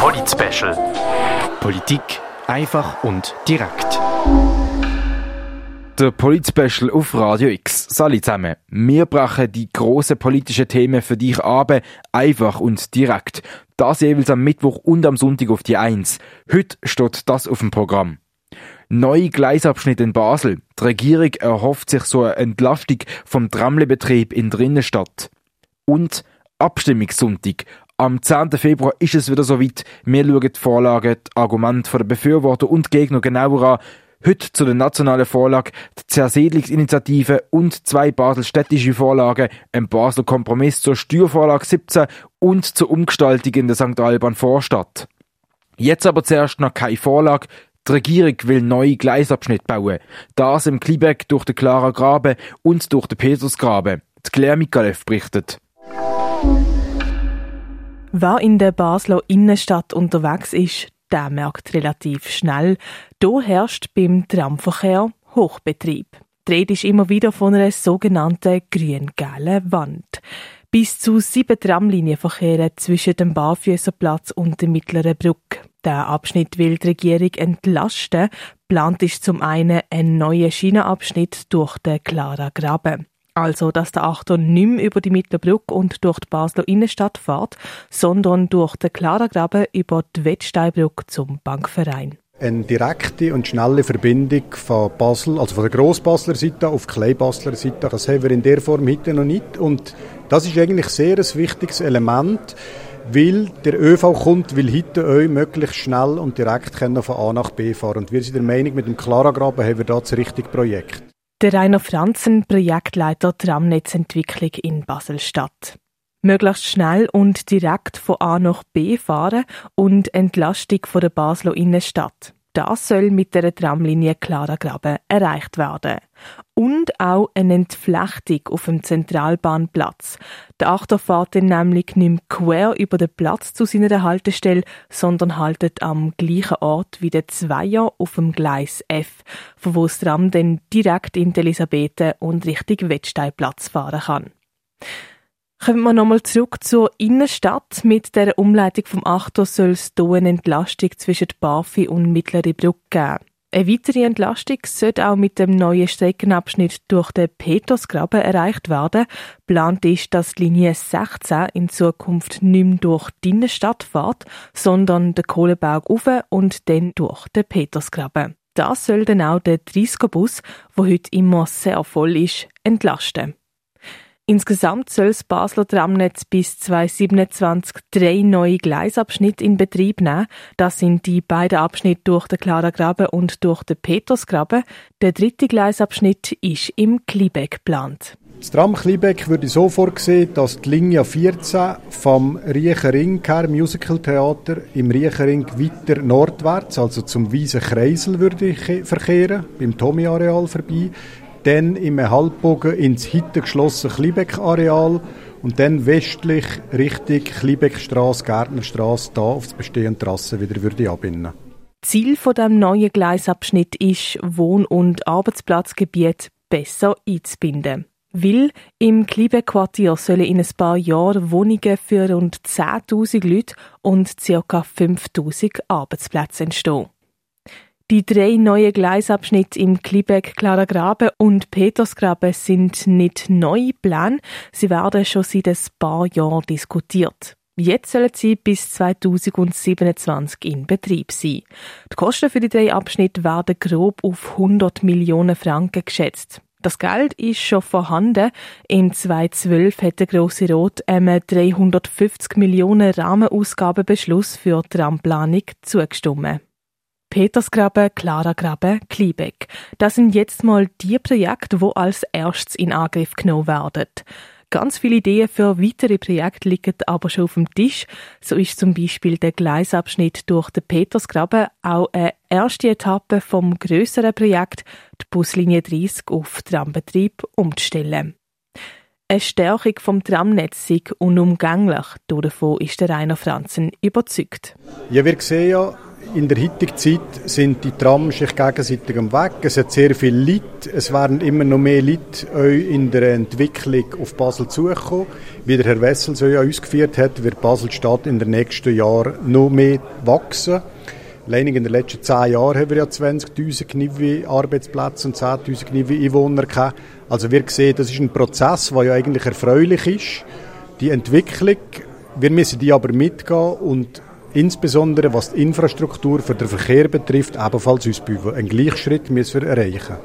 Polit-Special. Politik einfach und direkt. Der Polit-Special auf Radio X. Salut zusammen. Wir brachen die grossen politischen Themen für dich ab, einfach und direkt. Das jeweils am Mittwoch und am Sonntag auf die Eins. Heute steht das auf dem Programm. Neue Gleisabschnitt in Basel. Die Regierung erhofft sich so eine Entlastung vom Tramlebetrieb in der Innenstadt. Und Abstimmungssonntag. Am 10. Februar ist es wieder soweit. Wir schauen die Vorlagen, die Argumente der Befürworter und Gegner genauer an. Heute zu der nationalen Vorlage, die Zersiedlungsinitiative und zwei baselstädtische Vorlagen, ein Basler Kompromiss zur Steuervorlage 17 und zur Umgestaltung in der St. Alban Vorstadt. Jetzt aber zuerst noch keine Vorlage. Die Regierung will neue Gleisabschnitte bauen. Das im Klibeck durch den Clara Graben und durch den Petersgraben. Die Claire Mikalev berichtet. Wer in der Basler Innenstadt unterwegs ist, der merkt relativ schnell, da herrscht beim Tramverkehr Hochbetrieb. Die Rede ist immer wieder von einer sogenannten grün-gelben Wand. Bis zu sieben Tramlinien verkehren zwischen dem Barfüßerplatz und der mittleren Brücke. Der Abschnitt will die Regierung entlasten. Plant ist zum einen ein neuer Schienenabschnitt durch den Clara Graben. Also, dass der Achter nicht mehr über die Mittelbrücke und durch die Basler Innenstadt fährt, sondern durch den Klaragraben über die Wettsteinbrücke zum Bankverein. Eine direkte und schnelle Verbindung von Basel, also von der Grossbasler Seite auf die Kleinbasler Seite, das haben wir in der Form heute noch nicht. Und das ist eigentlich sehr ein wichtiges Element, weil der ÖV kommt, will heute euch möglichst schnell und direkt von A nach B fahren. Und wir sind der Meinung, mit dem Klaragraben haben wir da das richtige Projekt. Der Rainer Franzen, Projektleiter Tramnetzentwicklung in Baselstadt. Möglichst schnell und direkt von A nach B fahren und Entlastung von der Basler Innenstadt. Das soll mit der Tramlinie Klaragraben erreicht werden. Und auch eine Entflechtung auf dem Zentralbahnplatz. Der Achter fährt dann nämlich nicht quer über den Platz zu seiner Haltestelle, sondern haltet am gleichen Ort wie der Zweier auf dem Gleis F, von wo das Tram dann direkt in die Elisabethen und Richtung Wettsteinplatz fahren kann. Kommen wir nochmal zurück zur Innenstadt. Mit der Umleitung vom Achter soll es hier eine Entlastung zwischen Barfi und Mittlere Brücke geben. Eine weitere Entlastung sollte auch mit dem neuen Streckenabschnitt durch den Petersgraben erreicht werden. Plant ist, dass die Linie 16 in Zukunft nicht mehr durch die Innenstadt fährt, sondern den Kohleberg auf und dann durch den Petersgraben. Das soll dann auch der 30er-Bus, der heute immer sehr voll ist, entlasten. Insgesamt soll das Basler Tramnetz bis 2027 drei neue Gleisabschnitte in Betrieb nehmen. Das sind die beiden Abschnitte durch den Klaragraben und durch den Petersgraben. Der dritte Gleisabschnitt ist im Klibeck geplant. Das Tram Klibeck würde so vorgesehen, dass die Linie 14 vom Riechering her Musical Theater im Riechering weiter nordwärts, also zum Wiesen Kreisel würde verkehren, beim Tommy-Areal vorbei dann im Halbbogen ins heute geschlossene Klibeck-Areal und dann westlich Richtung Kliebeckstraße, Gärtnerstraße, da auf das bestehende Trasse wieder würde abbinden. Ziel von dem neuen Gleisabschnitt ist, Wohn- und Arbeitsplatzgebiet besser einzubinden. Weil im Klibeck-Quartier sollen in ein paar Jahren Wohnungen für rund 10.000 Leute und ca. 5.000 Arbeitsplätze entstehen. Die drei neuen Gleisabschnitte im Klibeck, Klaragraben und Petersgraben sind nicht neue Pläne. Sie werden schon seit ein paar Jahren diskutiert. Jetzt sollen sie bis 2027 in Betrieb sein. Die Kosten für die drei Abschnitte werden grob auf 100 Millionen Franken geschätzt. Das Geld ist schon vorhanden. Im 2012 hat der Grosse Rot einem 350 Millionen Rahmenausgabenbeschluss für die Ramplanung zugestimmt. Petersgraben, Klaragraben, Kliebeck. Das sind jetzt mal die Projekte, wo als erstes in Angriff genommen werden. Ganz viele Ideen für weitere Projekte liegen aber schon auf dem Tisch. So ist zum Beispiel der Gleisabschnitt durch den Petersgraben auch eine erste Etappe vom größeren Projekt, die Buslinie 30 auf Trambetrieb umzustellen. Eine Stärkung vom Tramnetz ist unumgänglich. Davon ist der Rainer Franzen überzeugt. Ja, wir sehen ja in der heutigen Zeit sind die Trams sich gegenseitig am Weg. Es hat sehr viel Leute. Es werden immer noch mehr Leute in der Entwicklung auf Basel zukommen. Wie der Herr Wessel so ja ausgeführt hat, wird Basel-Stadt in den nächsten Jahren noch mehr wachsen. Allein in den letzten zehn Jahren haben wir ja 20.000 Knivi Arbeitsplätze und 10.000 Knivi Einwohner gehabt. Also wir sehen, das ist ein Prozess, der ja eigentlich erfreulich ist. Die Entwicklung, wir müssen die aber mitgehen und insbesondere was die Infrastruktur für den Verkehr betrifft, ebenfalls ausbauen. Einen Gleichschritt müssen wir erreichen.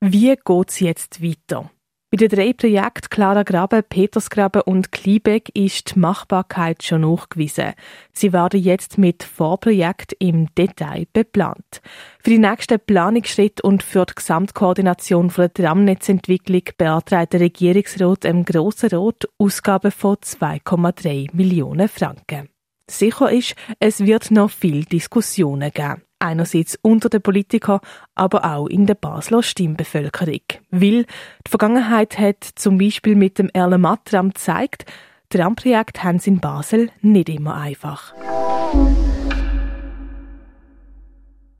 Wie geht es jetzt weiter? Bei den drei Projekten Clara Graben, Petersgraben und Kliebeck ist die Machbarkeit schon nachgewiesen. Sie werden jetzt mit Vorprojekten im Detail beplant. Für die nächsten Planungsschritte und für die Gesamtkoordination der Tramnetzentwicklung beantragt der Regierungsrat im Grossen Rat Ausgaben von 2,3 Millionen Franken. Sicher ist, es wird noch viel Diskussionen geben. Einerseits unter den Politikern, aber auch in der Basler Stimmbevölkerung. Weil die Vergangenheit hat zum Beispiel mit dem Erlenmatt-Tram gezeigt, Tramprojekte haben es in Basel nicht immer einfach.